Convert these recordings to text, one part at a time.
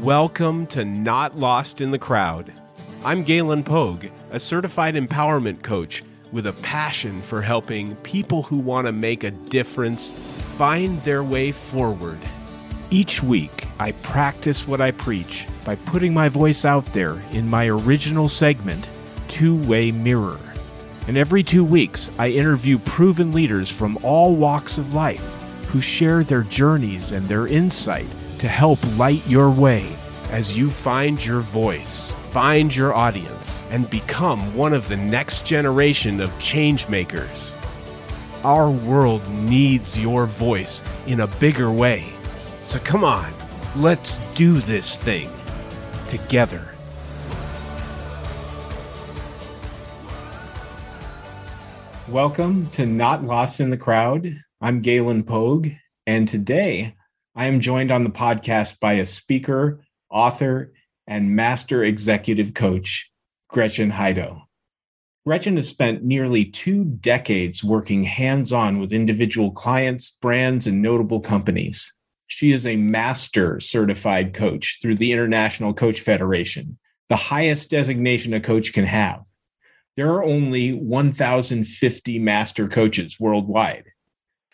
Welcome to Not Lost in the Crowd. I'm Gaelen Pogue, a certified empowerment coach with a passion for helping people who want to make a difference find their way forward. Each week, I practice what I preach by putting my voice out there in my original segment, Two Way Mirror. And every two weeks, I interview proven leaders from all walks of life who share their journeys and their insight to help light your way as you find your voice, find your audience, and become one of the next generation of changemakers. Our world needs your voice in a bigger way. So come on, let's do this thing together. Welcome to Not Lost in the Crowd. I'm Gaelen Pogue, and today I am joined on the podcast by a speaker, author, and master executive coach, Gretchen Hydo. Gretchen has spent nearly two decades working hands on with individual clients, brands, and notable companies. She is a master certified coach through the International Coach Federation, the highest designation a coach can have. There are only 1,050 master coaches worldwide.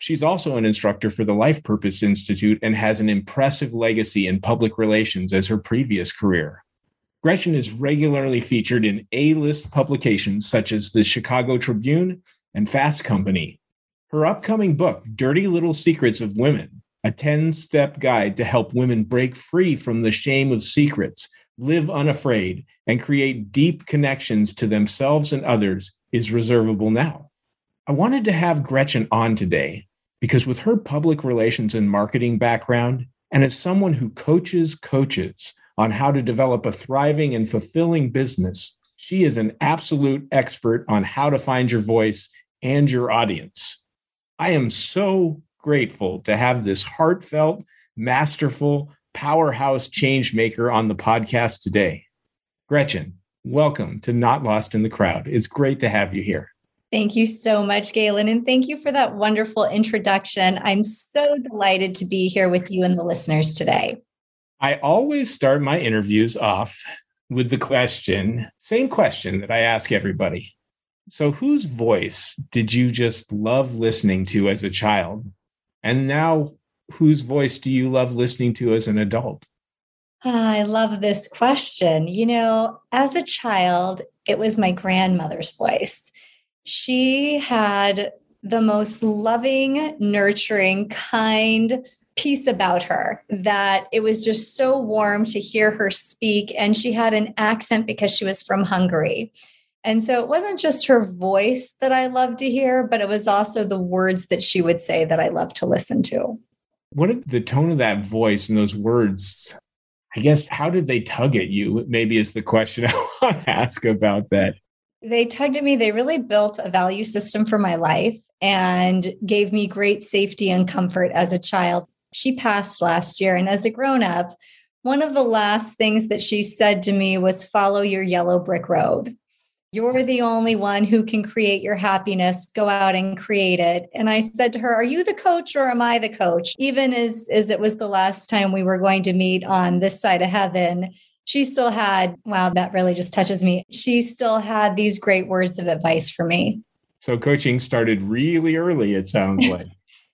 She's also an instructor for the Life Purpose Institute and has an impressive legacy in public relations as her previous career. Gretchen is regularly featured in A list publications such as the Chicago Tribune and Fast Company. Her upcoming book, Dirty Little Secrets of Women, a 10 step guide to help women break free from the shame of secrets, live unafraid, and create deep connections to themselves and others is reservable now. I wanted to have Gretchen on today because, with her public relations and marketing background, and as someone who coaches coaches on how to develop a thriving and fulfilling business, she is an absolute expert on how to find your voice and your audience. I am so grateful to have this heartfelt, masterful, powerhouse change maker on the podcast today. Gretchen, welcome to Not Lost in the Crowd. It's great to have you here. Thank you so much, Gaelen. And thank you for that wonderful introduction. I'm so delighted to be here with you and the listeners today. I always start my interviews off with the question, same question that I ask everybody. So, whose voice did you just love listening to as a child? And now, whose voice do you love listening to as an adult? Ah, I love this question. You know, as a child, it was my grandmother's voice. She had the most loving, nurturing, kind piece about her that it was just so warm to hear her speak. And she had an accent because she was from Hungary. And so it wasn't just her voice that I loved to hear, but it was also the words that she would say that I loved to listen to. What if the tone of that voice and those words I guess how did they tug at you? Maybe is the question I want to ask about that. They tugged at me. They really built a value system for my life and gave me great safety and comfort as a child. She passed last year. And as a grown up, one of the last things that she said to me was follow your yellow brick road. You're the only one who can create your happiness. Go out and create it. And I said to her, Are you the coach or am I the coach? Even as, as it was the last time we were going to meet on this side of heaven, she still had, wow, that really just touches me. She still had these great words of advice for me. So coaching started really early, it sounds like.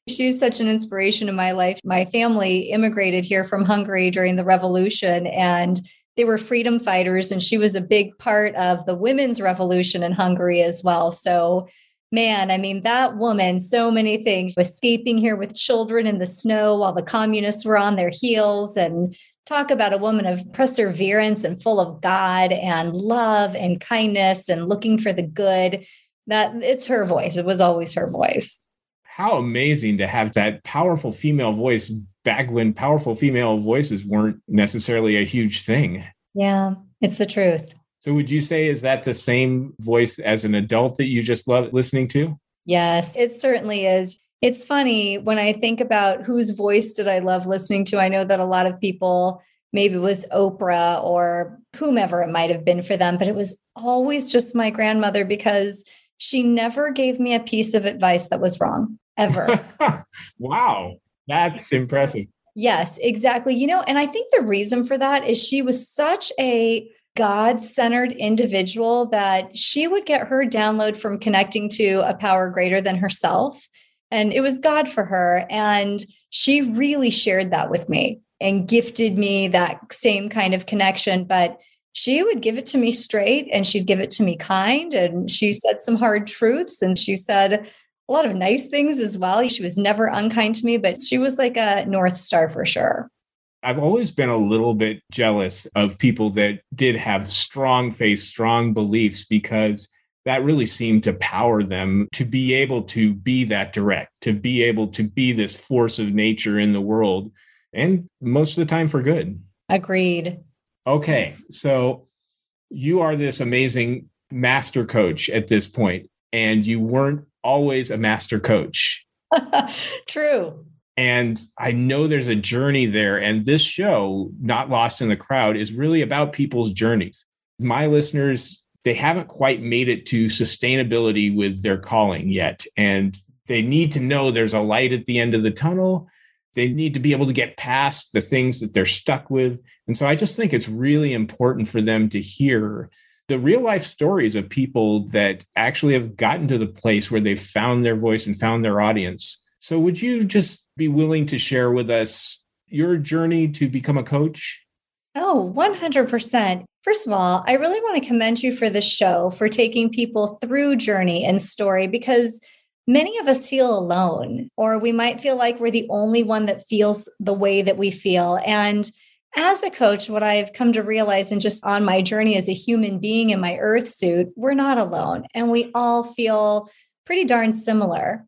She's such an inspiration in my life. My family immigrated here from Hungary during the revolution and they were freedom fighters and she was a big part of the women's revolution in Hungary as well. So man, I mean, that woman, so many things, escaping here with children in the snow while the communists were on their heels and talk about a woman of perseverance and full of God and love and kindness and looking for the good. That it's her voice. It was always her voice. How amazing to have that powerful female voice back when powerful female voices weren't necessarily a huge thing. Yeah, it's the truth. So would you say is that the same voice as an adult that you just love listening to? Yes, it certainly is. It's funny when I think about whose voice did I love listening to. I know that a lot of people maybe it was Oprah or whomever it might have been for them, but it was always just my grandmother because she never gave me a piece of advice that was wrong ever. wow. That's impressive. Yes, exactly. You know, and I think the reason for that is she was such a God centered individual that she would get her download from connecting to a power greater than herself. And it was God for her. And she really shared that with me and gifted me that same kind of connection. But she would give it to me straight and she'd give it to me kind. And she said some hard truths and she said, a lot of nice things as well. She was never unkind to me, but she was like a North Star for sure. I've always been a little bit jealous of people that did have strong faith, strong beliefs, because that really seemed to power them to be able to be that direct, to be able to be this force of nature in the world, and most of the time for good. Agreed. Okay. So you are this amazing master coach at this point, and you weren't always a master coach. True. And I know there's a journey there. And this show, Not Lost in the Crowd, is really about people's journeys. My listeners, they haven't quite made it to sustainability with their calling yet. And they need to know there's a light at the end of the tunnel. They need to be able to get past the things that they're stuck with. And so I just think it's really important for them to hear the real life stories of people that actually have gotten to the place where they've found their voice and found their audience. So, would you just be willing to share with us your journey to become a coach? Oh, 100%. First of all, I really want to commend you for this show, for taking people through journey and story, because many of us feel alone, or we might feel like we're the only one that feels the way that we feel. And as a coach, what I've come to realize, and just on my journey as a human being in my earth suit, we're not alone and we all feel pretty darn similar.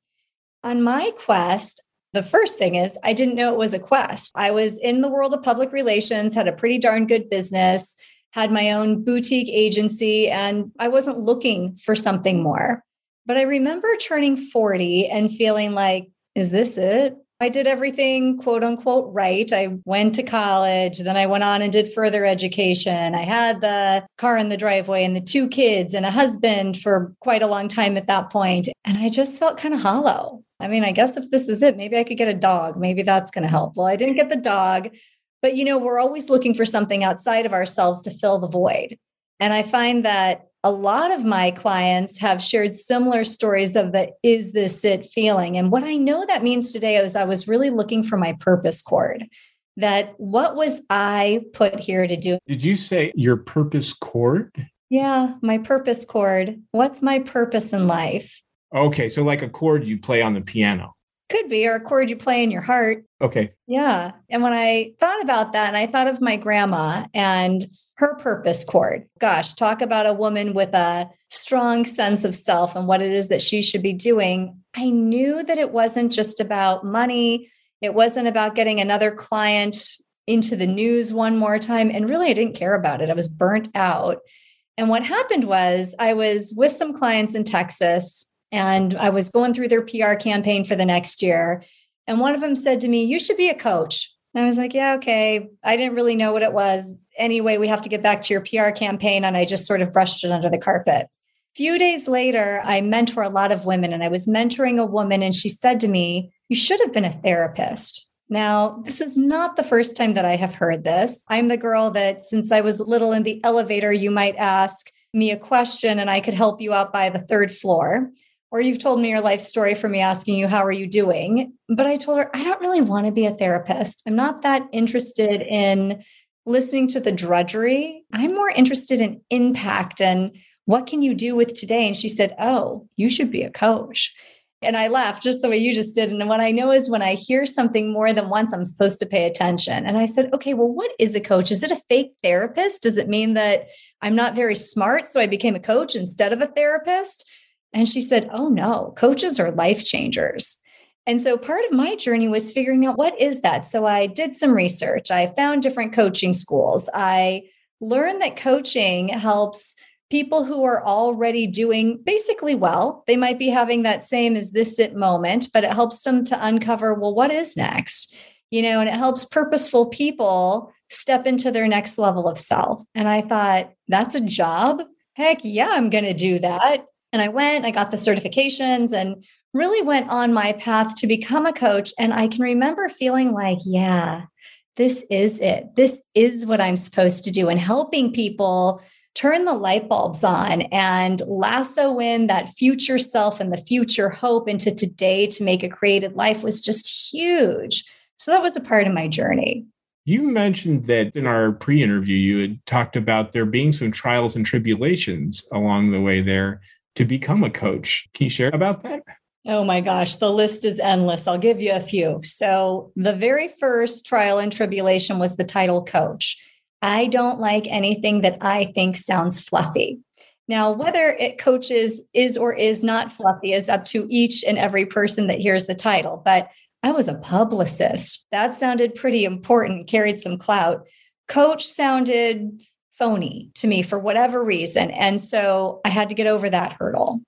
On my quest, the first thing is I didn't know it was a quest. I was in the world of public relations, had a pretty darn good business, had my own boutique agency, and I wasn't looking for something more. But I remember turning 40 and feeling like, is this it? I did everything quote unquote right. I went to college, then I went on and did further education. I had the car in the driveway and the two kids and a husband for quite a long time at that point. And I just felt kind of hollow. I mean, I guess if this is it, maybe I could get a dog. Maybe that's going to help. Well, I didn't get the dog, but you know, we're always looking for something outside of ourselves to fill the void. And I find that a lot of my clients have shared similar stories of the is this it feeling. And what I know that means today is I was really looking for my purpose chord. That what was I put here to do? Did you say your purpose chord? Yeah, my purpose chord. What's my purpose in life? Okay, so like a chord you play on the piano. Could be, or a chord you play in your heart. Okay. Yeah. And when I thought about that, and I thought of my grandma and her purpose chord. Gosh, talk about a woman with a strong sense of self and what it is that she should be doing. I knew that it wasn't just about money, it wasn't about getting another client into the news one more time. And really, I didn't care about it. I was burnt out. And what happened was, I was with some clients in Texas and I was going through their PR campaign for the next year. And one of them said to me, You should be a coach. And I was like, Yeah, okay. I didn't really know what it was anyway, we have to get back to your PR campaign. And I just sort of brushed it under the carpet. A few days later, I mentor a lot of women, and I was mentoring a woman, and she said to me, You should have been a therapist. Now, this is not the first time that I have heard this. I'm the girl that, since I was little in the elevator, you might ask me a question and I could help you out by the third floor. Or you've told me your life story for me asking you, How are you doing? But I told her, I don't really want to be a therapist. I'm not that interested in listening to the drudgery. I'm more interested in impact and what can you do with today? And she said, Oh, you should be a coach. And I laughed just the way you just did. And what I know is when I hear something more than once, I'm supposed to pay attention. And I said, okay, well, what is a coach? Is it a fake therapist? Does it mean that I'm not very smart? So I became a coach instead of a therapist? And she said, oh, no, coaches are life changers. And so part of my journey was figuring out what is that. So I did some research. I found different coaching schools. I learned that coaching helps people who are already doing basically well. They might be having that same as this it moment, but it helps them to uncover, well, what is next? You know, and it helps purposeful people step into their next level of self. And I thought, that's a job. Heck yeah, I'm going to do that. And I went, I got the certifications and really went on my path to become a coach. And I can remember feeling like, yeah, this is it. This is what I'm supposed to do. And helping people turn the light bulbs on and lasso in that future self and the future hope into today to make a created life was just huge. So that was a part of my journey. You mentioned that in our pre interview, you had talked about there being some trials and tribulations along the way there to become a coach. Can you share about that? Oh my gosh, the list is endless. I'll give you a few. So, the very first trial and tribulation was the title coach. I don't like anything that I think sounds fluffy. Now, whether it coaches is or is not fluffy is up to each and every person that hears the title. But I was a publicist. That sounded pretty important, carried some clout. Coach sounded phony to me for whatever reason. And so I had to get over that hurdle.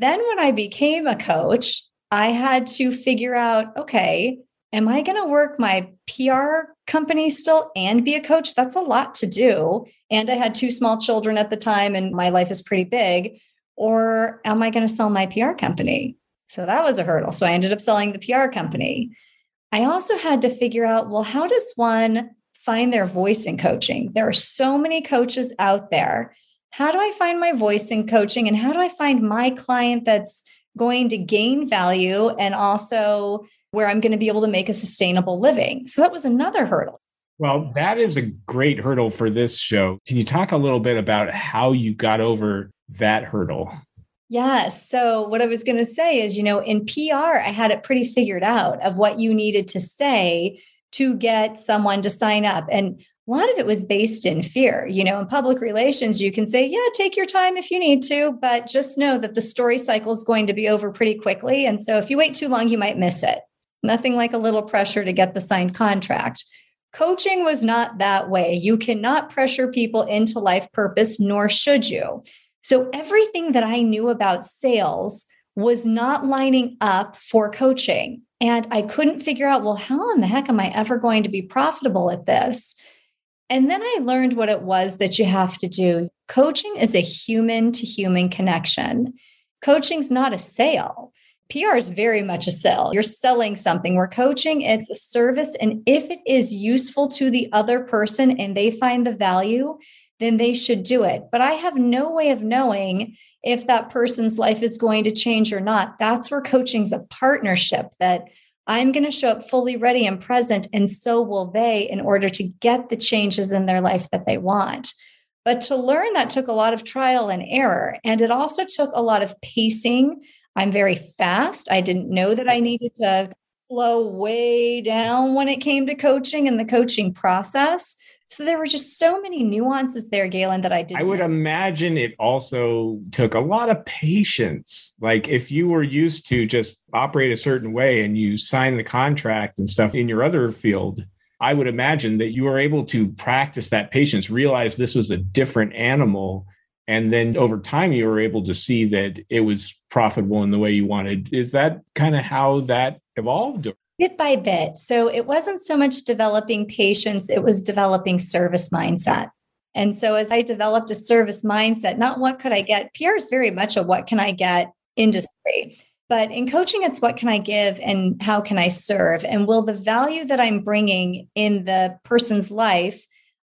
Then, when I became a coach, I had to figure out okay, am I going to work my PR company still and be a coach? That's a lot to do. And I had two small children at the time, and my life is pretty big. Or am I going to sell my PR company? So that was a hurdle. So I ended up selling the PR company. I also had to figure out well, how does one find their voice in coaching? There are so many coaches out there how do I find my voice in coaching and how do I find my client that's going to gain value and also where I'm going to be able to make a sustainable living? So that was another hurdle. Well, that is a great hurdle for this show. Can you talk a little bit about how you got over that hurdle? Yes. So, what I was going to say is, you know, in PR, I had it pretty figured out of what you needed to say to get someone to sign up. And a lot of it was based in fear. You know, in public relations, you can say, yeah, take your time if you need to, but just know that the story cycle is going to be over pretty quickly. And so if you wait too long, you might miss it. Nothing like a little pressure to get the signed contract. Coaching was not that way. You cannot pressure people into life purpose, nor should you. So everything that I knew about sales was not lining up for coaching. And I couldn't figure out, well, how in the heck am I ever going to be profitable at this? And then I learned what it was that you have to do. Coaching is a human to human connection. Coaching's not a sale. PR is very much a sale. You're selling something. We're coaching, it's a service. And if it is useful to the other person and they find the value, then they should do it. But I have no way of knowing if that person's life is going to change or not. That's where coaching's a partnership that I'm going to show up fully ready and present, and so will they in order to get the changes in their life that they want. But to learn that took a lot of trial and error. And it also took a lot of pacing. I'm very fast. I didn't know that I needed to slow way down when it came to coaching and the coaching process. So there were just so many nuances there, Gaelen, that I did. I would know. imagine it also took a lot of patience. Like if you were used to just operate a certain way and you sign the contract and stuff in your other field, I would imagine that you were able to practice that patience, realize this was a different animal. And then over time, you were able to see that it was profitable in the way you wanted. Is that kind of how that evolved? Bit by bit. So it wasn't so much developing patience, it was developing service mindset. And so as I developed a service mindset, not what could I get, PR is very much a what can I get industry. But in coaching, it's what can I give and how can I serve? And will the value that I'm bringing in the person's life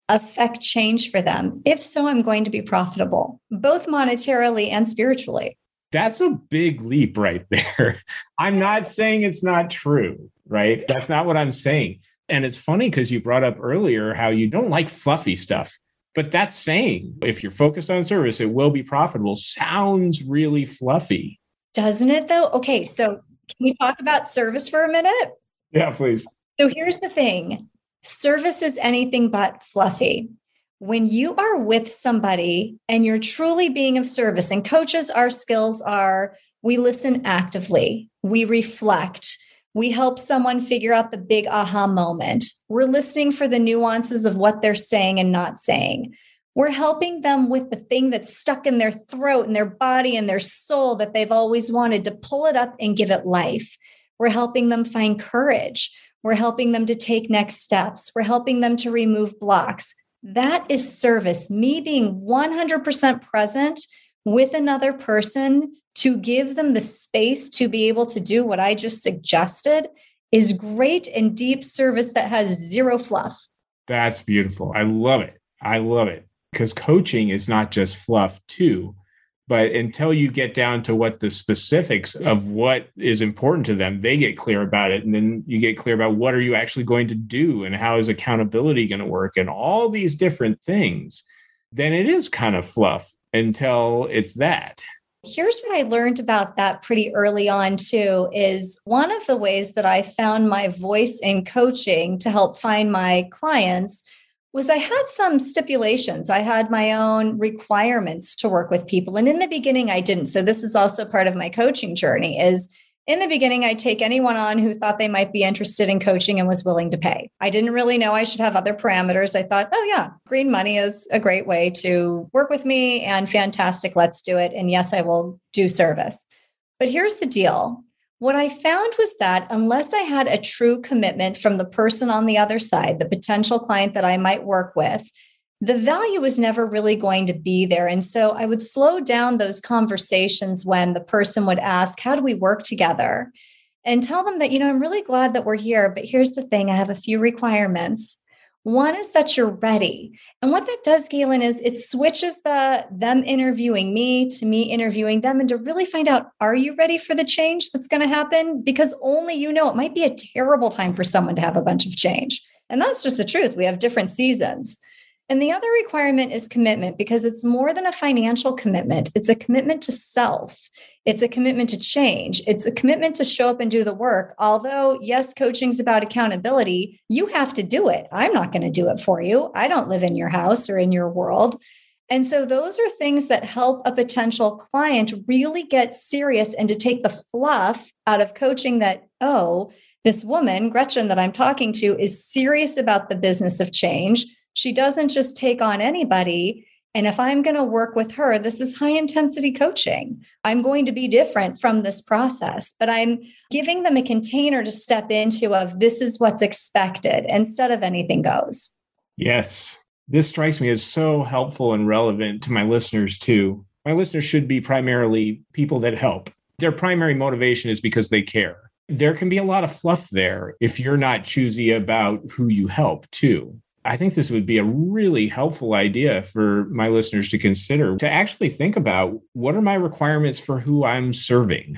affect change for them? If so, I'm going to be profitable, both monetarily and spiritually. That's a big leap right there. I'm not saying it's not true right? That's not what I'm saying. And it's funny because you brought up earlier how you don't like fluffy stuff, but that's saying if you're focused on service, it will be profitable sounds really fluffy. Doesn't it though? Okay, so can we talk about service for a minute? Yeah, please. So here's the thing service is anything but fluffy. When you are with somebody and you're truly being of service, and coaches, our skills are we listen actively, we reflect, we help someone figure out the big aha moment. We're listening for the nuances of what they're saying and not saying. We're helping them with the thing that's stuck in their throat and their body and their soul that they've always wanted to pull it up and give it life. We're helping them find courage. We're helping them to take next steps. We're helping them to remove blocks. That is service, me being 100% present with another person to give them the space to be able to do what I just suggested is great and deep service that has zero fluff. That's beautiful. I love it. I love it because coaching is not just fluff, too. But until you get down to what the specifics of what is important to them, they get clear about it. And then you get clear about what are you actually going to do and how is accountability going to work and all these different things. Then it is kind of fluff until it's that. Here's what I learned about that pretty early on, too is one of the ways that I found my voice in coaching to help find my clients was I had some stipulations. I had my own requirements to work with people. And in the beginning, I didn't. So this is also part of my coaching journey is in the beginning, I'd take anyone on who thought they might be interested in coaching and was willing to pay. I didn't really know I should have other parameters. I thought, oh, yeah, green money is a great way to work with me and fantastic. Let's do it. And yes, I will do service. But here's the deal what I found was that unless I had a true commitment from the person on the other side, the potential client that I might work with, the value was never really going to be there. And so I would slow down those conversations when the person would ask, How do we work together? And tell them that, you know, I'm really glad that we're here, but here's the thing I have a few requirements. One is that you're ready. And what that does, Gaelen, is it switches the them interviewing me to me interviewing them and to really find out, are you ready for the change that's going to happen? Because only you know it might be a terrible time for someone to have a bunch of change. And that's just the truth. We have different seasons. And the other requirement is commitment because it's more than a financial commitment. It's a commitment to self. It's a commitment to change. It's a commitment to show up and do the work. Although, yes, coaching is about accountability, you have to do it. I'm not going to do it for you. I don't live in your house or in your world. And so, those are things that help a potential client really get serious and to take the fluff out of coaching that, oh, this woman, Gretchen, that I'm talking to, is serious about the business of change she doesn't just take on anybody. And if I'm going to work with her, this is high intensity coaching. I'm going to be different from this process, but I'm giving them a container to step into of this is what's expected instead of anything goes. Yes. This strikes me as so helpful and relevant to my listeners too. My listeners should be primarily people that help. Their primary motivation is because they care. There can be a lot of fluff there if you're not choosy about who you help too. I think this would be a really helpful idea for my listeners to consider to actually think about what are my requirements for who I'm serving.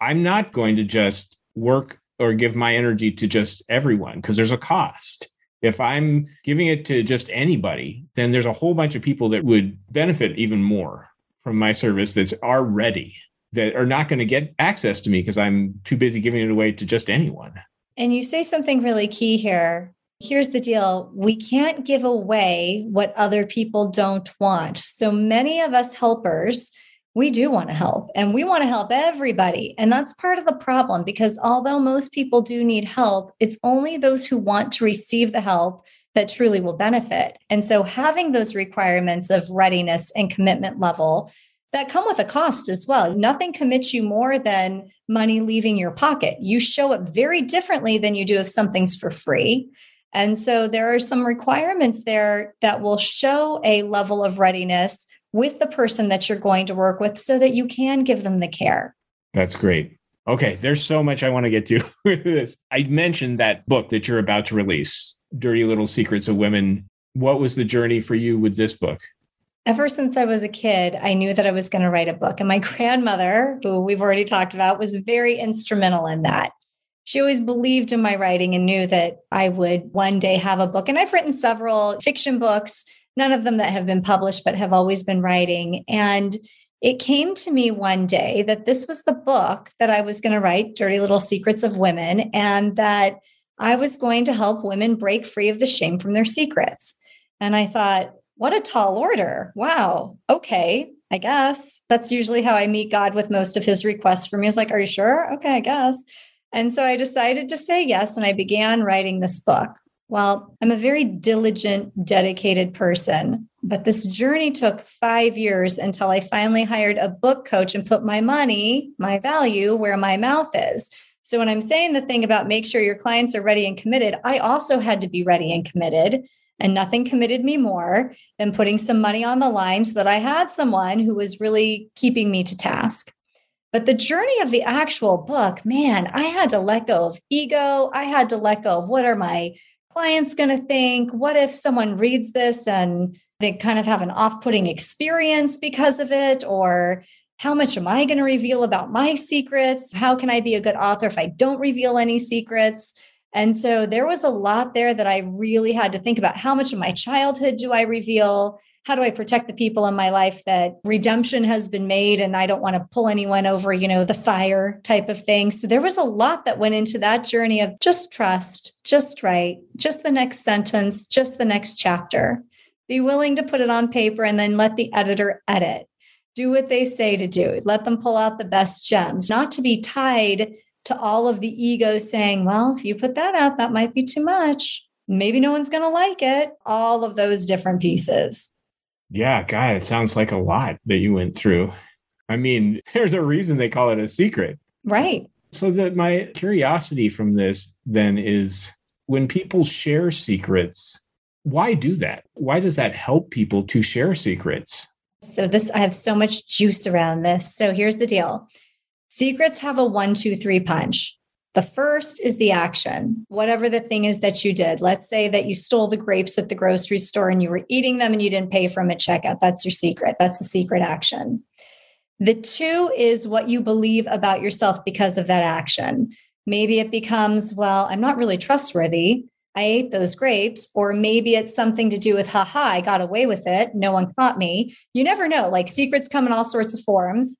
I'm not going to just work or give my energy to just everyone because there's a cost. If I'm giving it to just anybody, then there's a whole bunch of people that would benefit even more from my service that's already that are not going to get access to me because I'm too busy giving it away to just anyone. And you say something really key here here's the deal we can't give away what other people don't want. So many of us helpers, we do want to help and we want to help everybody. And that's part of the problem because although most people do need help, it's only those who want to receive the help that truly will benefit. And so having those requirements of readiness and commitment level that come with a cost as well. Nothing commits you more than money leaving your pocket. You show up very differently than you do if something's for free. And so there are some requirements there that will show a level of readiness with the person that you're going to work with so that you can give them the care. That's great. Okay, there's so much I want to get to with this. I mentioned that book that you're about to release, Dirty Little Secrets of Women. What was the journey for you with this book? Ever since I was a kid, I knew that I was going to write a book. And my grandmother, who we've already talked about, was very instrumental in that she always believed in my writing and knew that I would one day have a book. And I've written several fiction books, none of them that have been published, but have always been writing. And it came to me one day that this was the book that I was going to write, Dirty Little Secrets of Women, and that I was going to help women break free of the shame from their secrets. And I thought, what a tall order. Wow. Okay. I guess that's usually how I meet God with most of his requests for me. Is like, are you sure? Okay, I guess. And so I decided to say yes, and I began writing this book. Well, I'm a very diligent, dedicated person, but this journey took five years until I finally hired a book coach and put my money, my value, where my mouth is. So when I'm saying the thing about make sure your clients are ready and committed, I also had to be ready and committed. And nothing committed me more than putting some money on the line so that I had someone who was really keeping me to task. But the journey of the actual book, man, I had to let go of ego. I had to let go of what are my clients going to think? What if someone reads this and they kind of have an off putting experience because of it? Or how much am I going to reveal about my secrets? How can I be a good author if I don't reveal any secrets? And so there was a lot there that I really had to think about. How much of my childhood do I reveal? How do I protect the people in my life that redemption has been made and I don't want to pull anyone over, you know, the fire type of thing. So there was a lot that went into that journey of just trust, just write, just the next sentence, just the next chapter. Be willing to put it on paper and then let the editor edit. Do what they say to do. Let them pull out the best gems, not to be tied to all of the ego saying, well, if you put that out, that might be too much. Maybe no one's going to like it. All of those different pieces. Yeah, God, it sounds like a lot that you went through. I mean, there's a reason they call it a secret. Right. So that my curiosity from this then is when people share secrets, why do that? Why does that help people to share secrets? So this I have so much juice around this. So here's the deal. Secrets have a one, two, three punch. The first is the action, whatever the thing is that you did. Let's say that you stole the grapes at the grocery store and you were eating them and you didn't pay for them at checkout. That's your secret. That's the secret action. The two is what you believe about yourself because of that action. Maybe it becomes, well, I'm not really trustworthy. I ate those grapes, or maybe it's something to do with, haha, I got away with it. No one caught me. You never know. Like secrets come in all sorts of forms.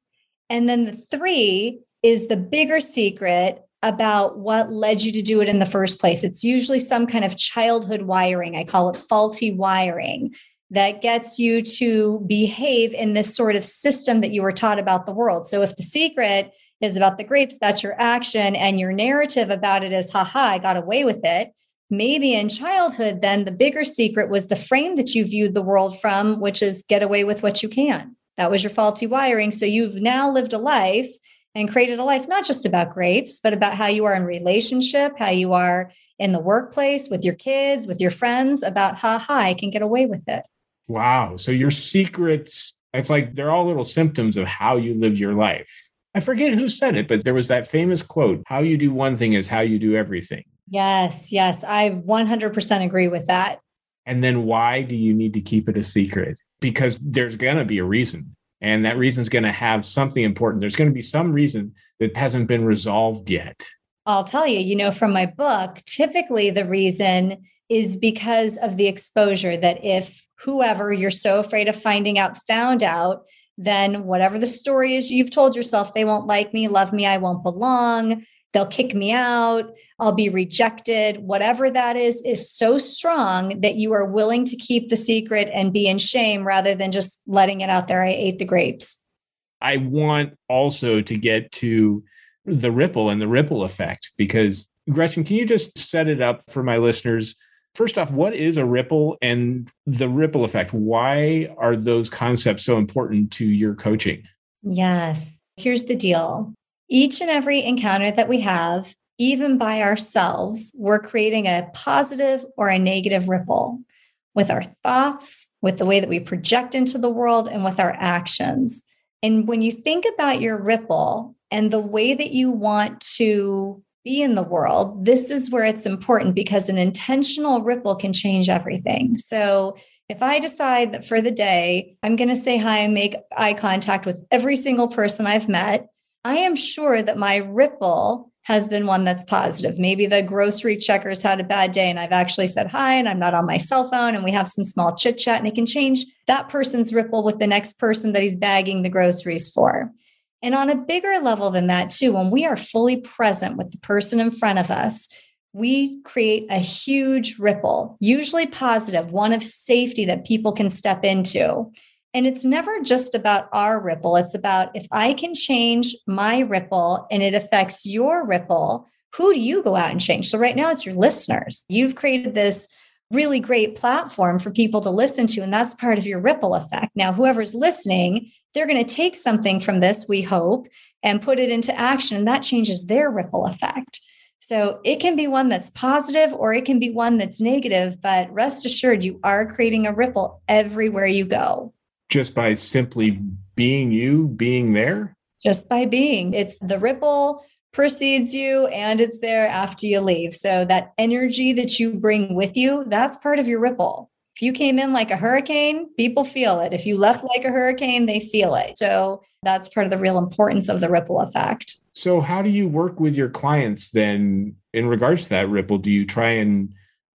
And then the three is the bigger secret about what led you to do it in the first place. It's usually some kind of childhood wiring. I call it faulty wiring that gets you to behave in this sort of system that you were taught about the world. So if the secret is about the grapes, that's your action, and your narrative about it is, haha, I got away with it. Maybe in childhood, then the bigger secret was the frame that you viewed the world from, which is get away with what you can. That was your faulty wiring. So you've now lived a life and created a life not just about grapes, but about how you are in relationship, how you are in the workplace with your kids, with your friends, about how high I can get away with it. Wow. So your secrets, it's like they're all little symptoms of how you live your life. I forget who said it, but there was that famous quote how you do one thing is how you do everything. Yes, yes. I 100% agree with that. And then why do you need to keep it a secret? Because there's going to be a reason. And that reason is going to have something important. There's going to be some reason that hasn't been resolved yet. I'll tell you, you know, from my book, typically the reason is because of the exposure that if whoever you're so afraid of finding out found out, then whatever the story is you've told yourself, they won't like me, love me, I won't belong, they'll kick me out, I'll be rejected, whatever that is, is so strong that you are willing to keep the secret and be in shame rather than just letting it out there. I ate the grapes. I want also to get to the ripple and the ripple effect because Gretchen, can you just set it up for my listeners? First off, what is a ripple and the ripple effect? Why are those concepts so important to your coaching? Yes. Here's the deal each and every encounter that we have, even by ourselves, we're creating a positive or a negative ripple with our thoughts, with the way that we project into the world, and with our actions. And when you think about your ripple and the way that you want to be in the world, this is where it's important because an intentional ripple can change everything. So, if I decide that for the day, I'm going to say hi and make eye contact with every single person I've met, I am sure that my ripple has been one that's positive. Maybe the grocery checkers had a bad day and I've actually said hi and I'm not on my cell phone and we have some small chit chat and it can change that person's ripple with the next person that he's bagging the groceries for. And on a bigger level than that, too, when we are fully present with the person in front of us, we create a huge ripple, usually positive, one of safety that people can step into. And it's never just about our ripple. It's about if I can change my ripple and it affects your ripple, who do you go out and change? So, right now, it's your listeners. You've created this really great platform for people to listen to, and that's part of your ripple effect. Now, whoever's listening, they're going to take something from this, we hope, and put it into action, and that changes their ripple effect. So it can be one that's positive or it can be one that's negative, but rest assured, you are creating a ripple everywhere you go. Just by simply being you, being there? Just by being. It's the ripple precedes you and it's there after you leave. So that energy that you bring with you, that's part of your ripple. If you came in like a hurricane, people feel it. If you left like a hurricane, they feel it. So that's part of the real importance of the ripple effect. So, how do you work with your clients then in regards to that ripple? Do you try and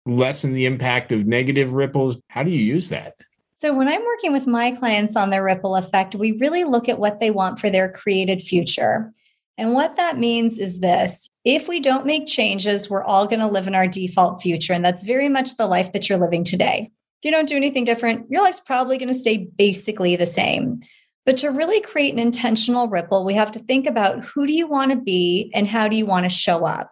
lessen the impact of negative ripples? How do you use that? So, when I'm working with my clients on their ripple effect, we really look at what they want for their created future. And what that means is this if we don't make changes, we're all going to live in our default future. And that's very much the life that you're living today. If you don't do anything different, your life's probably going to stay basically the same. But to really create an intentional ripple, we have to think about who do you want to be and how do you want to show up.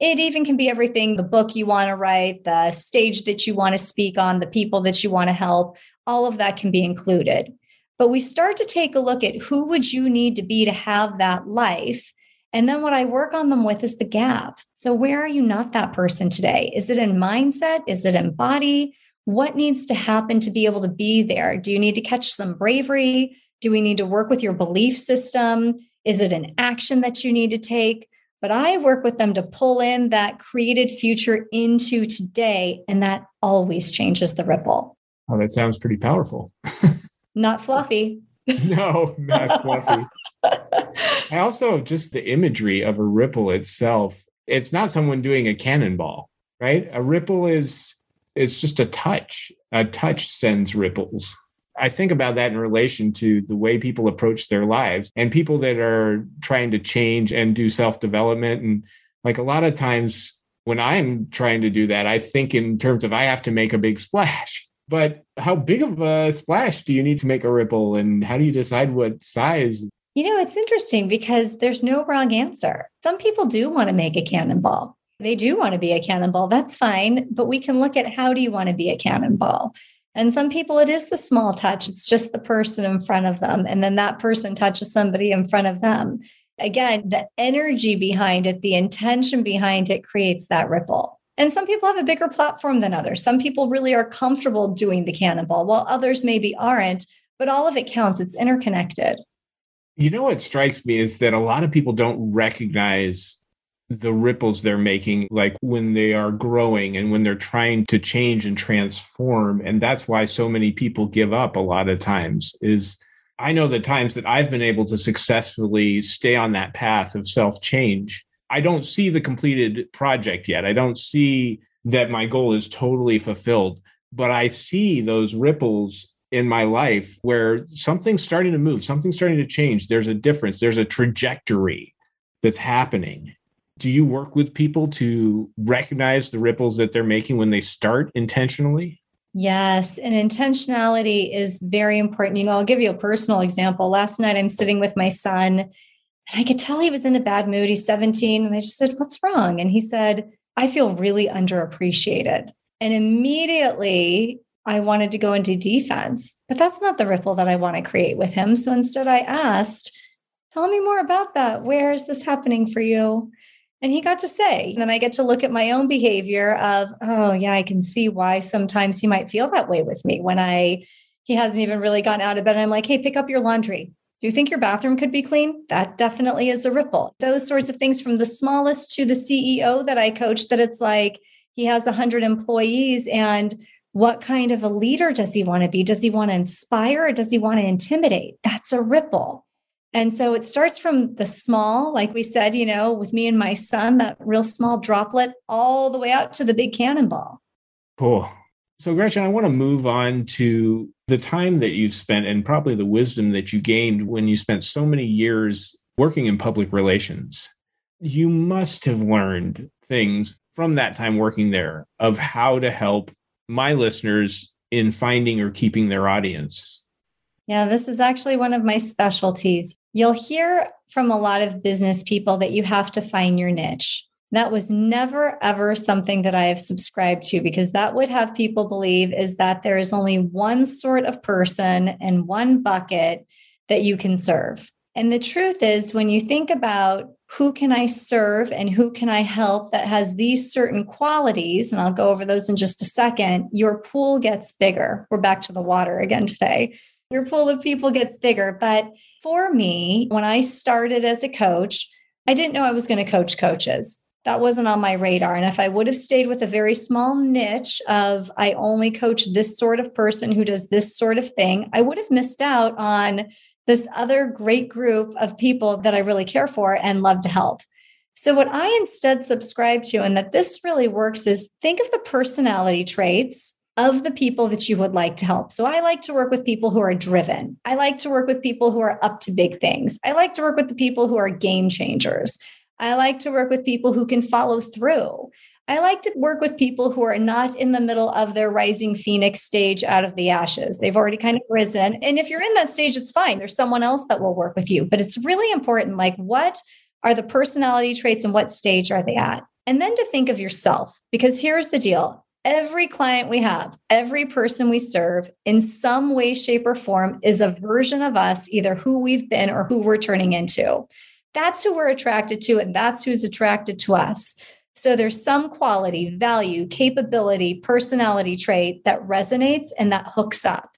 It even can be everything the book you want to write, the stage that you want to speak on, the people that you want to help, all of that can be included. But we start to take a look at who would you need to be to have that life. And then what I work on them with is the gap. So where are you not that person today? Is it in mindset? Is it in body? What needs to happen to be able to be there? Do you need to catch some bravery? Do we need to work with your belief system? Is it an action that you need to take? But I work with them to pull in that created future into today, and that always changes the ripple. Oh, that sounds pretty powerful. not fluffy. no, not fluffy. I also just the imagery of a ripple itself. It's not someone doing a cannonball, right? A ripple is it's just a touch. A touch sends ripples. I think about that in relation to the way people approach their lives and people that are trying to change and do self development. And like a lot of times when I'm trying to do that, I think in terms of I have to make a big splash. But how big of a splash do you need to make a ripple? And how do you decide what size? You know, it's interesting because there's no wrong answer. Some people do want to make a cannonball. They do want to be a cannonball. That's fine. But we can look at how do you want to be a cannonball? And some people, it is the small touch. It's just the person in front of them. And then that person touches somebody in front of them. Again, the energy behind it, the intention behind it creates that ripple. And some people have a bigger platform than others. Some people really are comfortable doing the cannonball, while others maybe aren't. But all of it counts, it's interconnected. You know what strikes me is that a lot of people don't recognize the ripples they're making, like when they are growing and when they're trying to change and transform. And that's why so many people give up a lot of times is I know the times that I've been able to successfully stay on that path of self change. I don't see the completed project yet. I don't see that my goal is totally fulfilled, but I see those ripples in my life where something's starting to move, something's starting to change. There's a difference, there's a trajectory that's happening do you work with people to recognize the ripples that they're making when they start intentionally? Yes, and intentionality is very important. You know, I'll give you a personal example. Last night I'm sitting with my son and I could tell he was in a bad mood. He's 17 and I just said, "What's wrong?" And he said, "I feel really underappreciated." And immediately I wanted to go into defense, but that's not the ripple that I want to create with him. So instead I asked, "Tell me more about that. Where is this happening for you?" And he got to say, and then I get to look at my own behavior of, oh, yeah, I can see why sometimes he might feel that way with me when I, he hasn't even really gotten out of bed. And I'm like, hey, pick up your laundry. Do you think your bathroom could be clean? That definitely is a ripple. Those sorts of things from the smallest to the CEO that I coach, that it's like he has 100 employees and what kind of a leader does he want to be? Does he want to inspire or does he want to intimidate? That's a ripple. And so it starts from the small, like we said, you know, with me and my son, that real small droplet, all the way out to the big cannonball. Cool. So, Gretchen, I want to move on to the time that you've spent and probably the wisdom that you gained when you spent so many years working in public relations. You must have learned things from that time working there of how to help my listeners in finding or keeping their audience yeah, this is actually one of my specialties. You'll hear from a lot of business people that you have to find your niche. That was never, ever something that I have subscribed to because that would have people believe is that there is only one sort of person and one bucket that you can serve. And the truth is, when you think about who can I serve and who can I help that has these certain qualities, and I'll go over those in just a second, your pool gets bigger. We're back to the water again today. Your pool of people gets bigger. But for me, when I started as a coach, I didn't know I was going to coach coaches. That wasn't on my radar. And if I would have stayed with a very small niche of I only coach this sort of person who does this sort of thing, I would have missed out on this other great group of people that I really care for and love to help. So, what I instead subscribe to, and that this really works, is think of the personality traits of the people that you would like to help. So, I like to work with people who are driven. I like to work with people who are up to big things. I like to work with the people who are game changers. I like to work with people who can follow through. I like to work with people who are not in the middle of their rising phoenix stage out of the ashes. They've already kind of risen. And if you're in that stage, it's fine. There's someone else that will work with you. But it's really important like, what are the personality traits and what stage are they at? And then to think of yourself, because here's the deal every client we have, every person we serve, in some way, shape, or form, is a version of us, either who we've been or who we're turning into. That's who we're attracted to, and that's who's attracted to us. So there's some quality, value, capability, personality trait that resonates and that hooks up.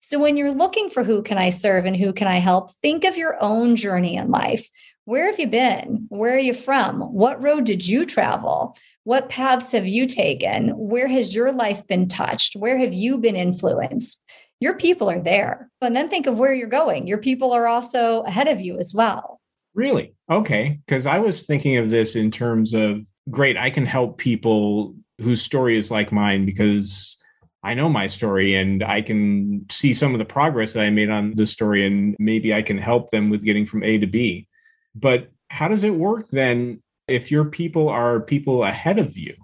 So when you're looking for who can I serve and who can I help, think of your own journey in life. Where have you been? Where are you from? What road did you travel? What paths have you taken? Where has your life been touched? Where have you been influenced? Your people are there. And then think of where you're going. Your people are also ahead of you as well. Really? Okay. Because I was thinking of this in terms of great, I can help people whose story is like mine because I know my story and I can see some of the progress that I made on the story, and maybe I can help them with getting from A to B. But how does it work then if your people are people ahead of you?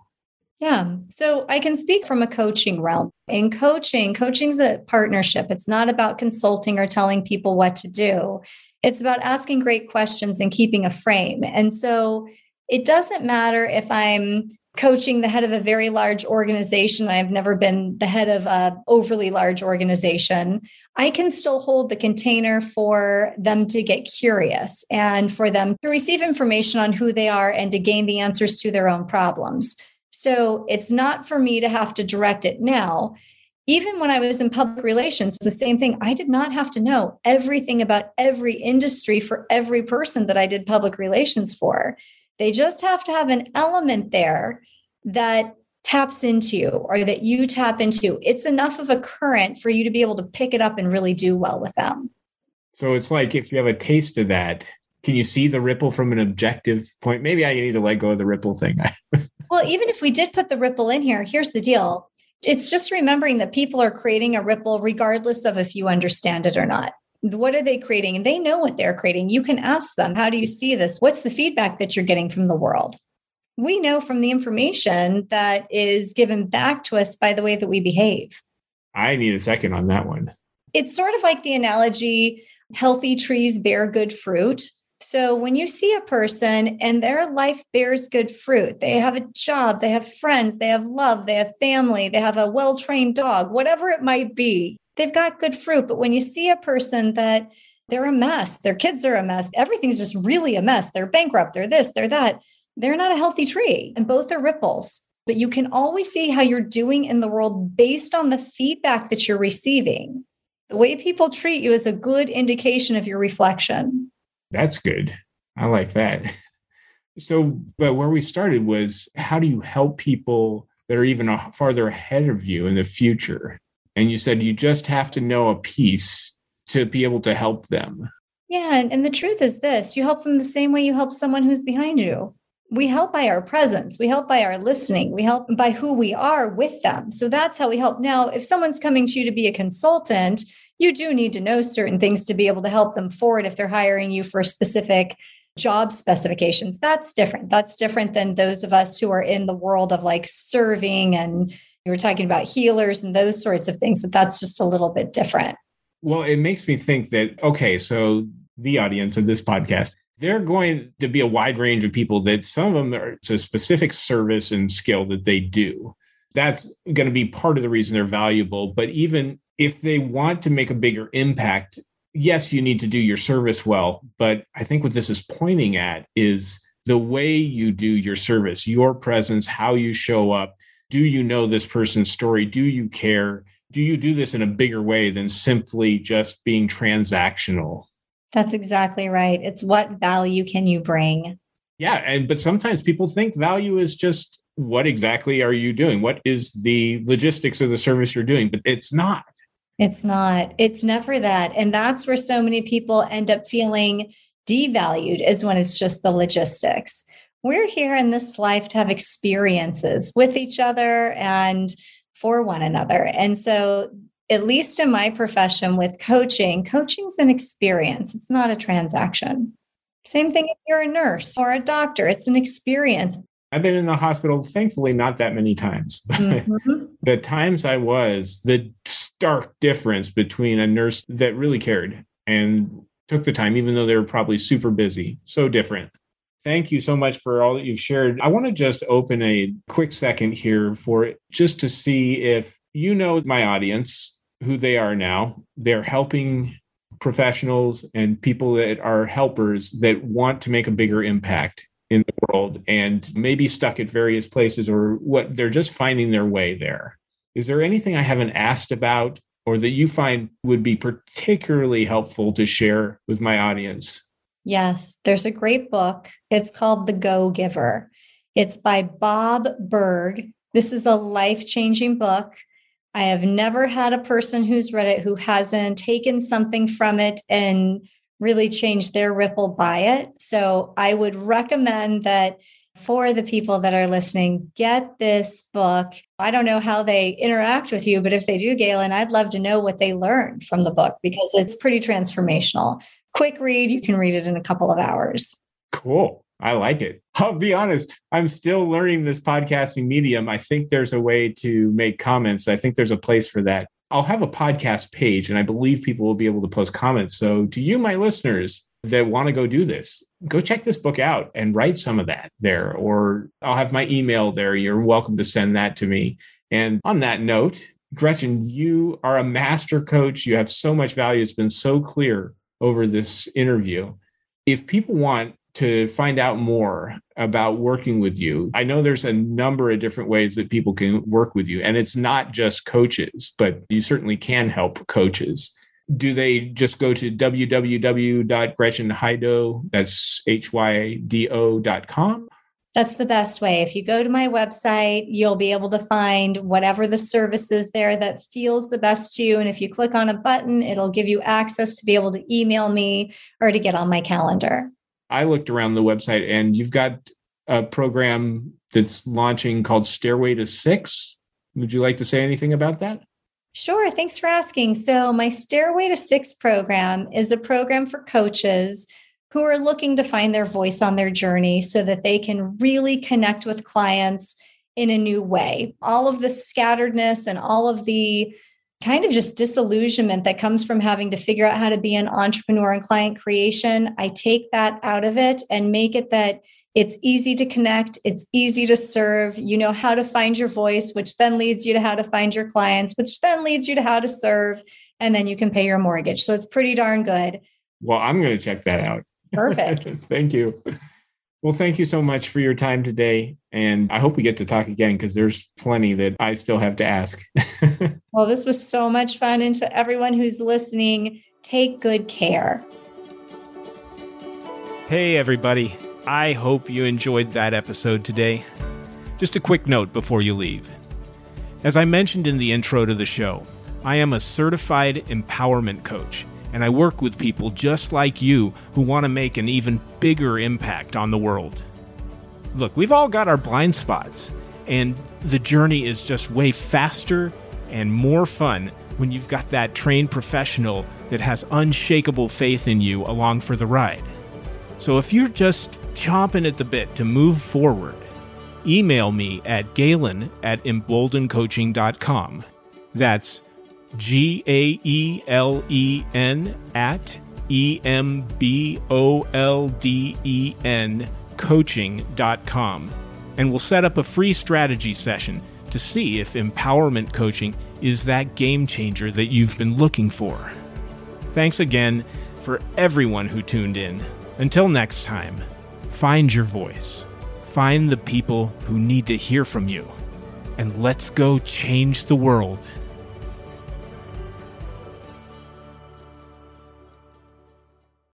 Yeah. So I can speak from a coaching realm. In coaching, coaching's a partnership. It's not about consulting or telling people what to do. It's about asking great questions and keeping a frame. And so it doesn't matter if I'm coaching the head of a very large organization. I've never been the head of a overly large organization. I can still hold the container for them to get curious and for them to receive information on who they are and to gain the answers to their own problems. So it's not for me to have to direct it now. Even when I was in public relations, the same thing. I did not have to know everything about every industry for every person that I did public relations for. They just have to have an element there that taps into you or that you tap into. It's enough of a current for you to be able to pick it up and really do well with them. So it's like if you have a taste of that, can you see the ripple from an objective point? Maybe I need to let go of the ripple thing. well, even if we did put the ripple in here, here's the deal. It's just remembering that people are creating a ripple regardless of if you understand it or not what are they creating? And they know what they're creating. You can ask them, how do you see this? What's the feedback that you're getting from the world? We know from the information that is given back to us by the way that we behave. I need a second on that one. It's sort of like the analogy healthy trees bear good fruit. So when you see a person and their life bears good fruit, they have a job, they have friends, they have love, they have family, they have a well trained dog, whatever it might be, they've got good fruit. But when you see a person that they're a mess, their kids are a mess, everything's just really a mess, they're bankrupt, they're this, they're that, they're not a healthy tree. And both are ripples. But you can always see how you're doing in the world based on the feedback that you're receiving. The way people treat you is a good indication of your reflection. That's good. I like that. So, but where we started was how do you help people that are even farther ahead of you in the future? And you said you just have to know a piece to be able to help them. Yeah. And, and the truth is this you help them the same way you help someone who's behind you. We help by our presence, we help by our listening, we help by who we are with them. So that's how we help. Now, if someone's coming to you to be a consultant, you do need to know certain things to be able to help them forward if they're hiring you for specific job specifications. That's different. That's different than those of us who are in the world of like serving and you were talking about healers and those sorts of things, that that's just a little bit different. Well, it makes me think that, okay, so the audience of this podcast, they're going to be a wide range of people that some of them are it's a specific service and skill that they do. That's going to be part of the reason they're valuable. But even if they want to make a bigger impact yes, you need to do your service well, but I think what this is pointing at is the way you do your service, your presence, how you show up. Do you know this person's story? Do you care? Do you do this in a bigger way than simply just being transactional? That's exactly right. It's what value can you bring? Yeah, and but sometimes people think value is just what exactly are you doing? What is the logistics of the service you're doing? But it's not. It's not. It's never that. And that's where so many people end up feeling devalued is when it's just the logistics. We're here in this life to have experiences with each other and for one another. And so, at least in my profession with coaching, coaching's an experience, it's not a transaction. Same thing if you're a nurse or a doctor, it's an experience. I've been in the hospital, thankfully, not that many times. Mm-hmm. The times I was, the stark difference between a nurse that really cared and took the time, even though they were probably super busy, so different. Thank you so much for all that you've shared. I want to just open a quick second here for just to see if you know my audience, who they are now. They're helping professionals and people that are helpers that want to make a bigger impact in the world and maybe stuck at various places or what they're just finding their way there. Is there anything I haven't asked about or that you find would be particularly helpful to share with my audience? Yes, there's a great book. It's called The Go Giver. It's by Bob Burg. This is a life changing book. I have never had a person who's read it who hasn't taken something from it and really change their ripple by it. So I would recommend that for the people that are listening, get this book. I don't know how they interact with you, but if they do, Gaelen, I'd love to know what they learned from the book because it's pretty transformational. Quick read, you can read it in a couple of hours. Cool. I like it. I'll be honest, I'm still learning this podcasting medium. I think there's a way to make comments. I think there's a place for that. I'll have a podcast page and I believe people will be able to post comments. So, to you, my listeners that want to go do this, go check this book out and write some of that there, or I'll have my email there. You're welcome to send that to me. And on that note, Gretchen, you are a master coach. You have so much value. It's been so clear over this interview. If people want to find out more about working with you. I know there's a number of different ways that people can work with you, and it's not just coaches, but you certainly can help coaches. Do they just go to www.gretchenhydo, that's H-Y-D-O dot com? That's the best way. If you go to my website, you'll be able to find whatever the service is there that feels the best to you. And if you click on a button, it'll give you access to be able to email me or to get on my calendar. I looked around the website and you've got a program that's launching called Stairway to Six. Would you like to say anything about that? Sure. Thanks for asking. So, my Stairway to Six program is a program for coaches who are looking to find their voice on their journey so that they can really connect with clients in a new way. All of the scatteredness and all of the kind of just disillusionment that comes from having to figure out how to be an entrepreneur and client creation. I take that out of it and make it that it's easy to connect, it's easy to serve. You know how to find your voice, which then leads you to how to find your clients, which then leads you to how to serve. And then you can pay your mortgage. So it's pretty darn good. Well, I'm going to check that out. Perfect. Thank you. Well, thank you so much for your time today. And I hope we get to talk again because there's plenty that I still have to ask. well, this was so much fun. And to everyone who's listening, take good care. Hey, everybody. I hope you enjoyed that episode today. Just a quick note before you leave. As I mentioned in the intro to the show, I am a certified empowerment coach and I work with people just like you who want to make an even bigger impact on the world. Look, we've all got our blind spots, and the journey is just way faster and more fun when you've got that trained professional that has unshakable faith in you along for the ride. So if you're just chomping at the bit to move forward, email me at gaelen at emboldencoaching.com. That's G A E L E N at E M B O L D E N coaching.com. And we'll set up a free strategy session to see if empowerment coaching is that game changer that you've been looking for. Thanks again for everyone who tuned in. Until next time, find your voice, find the people who need to hear from you, and let's go change the world.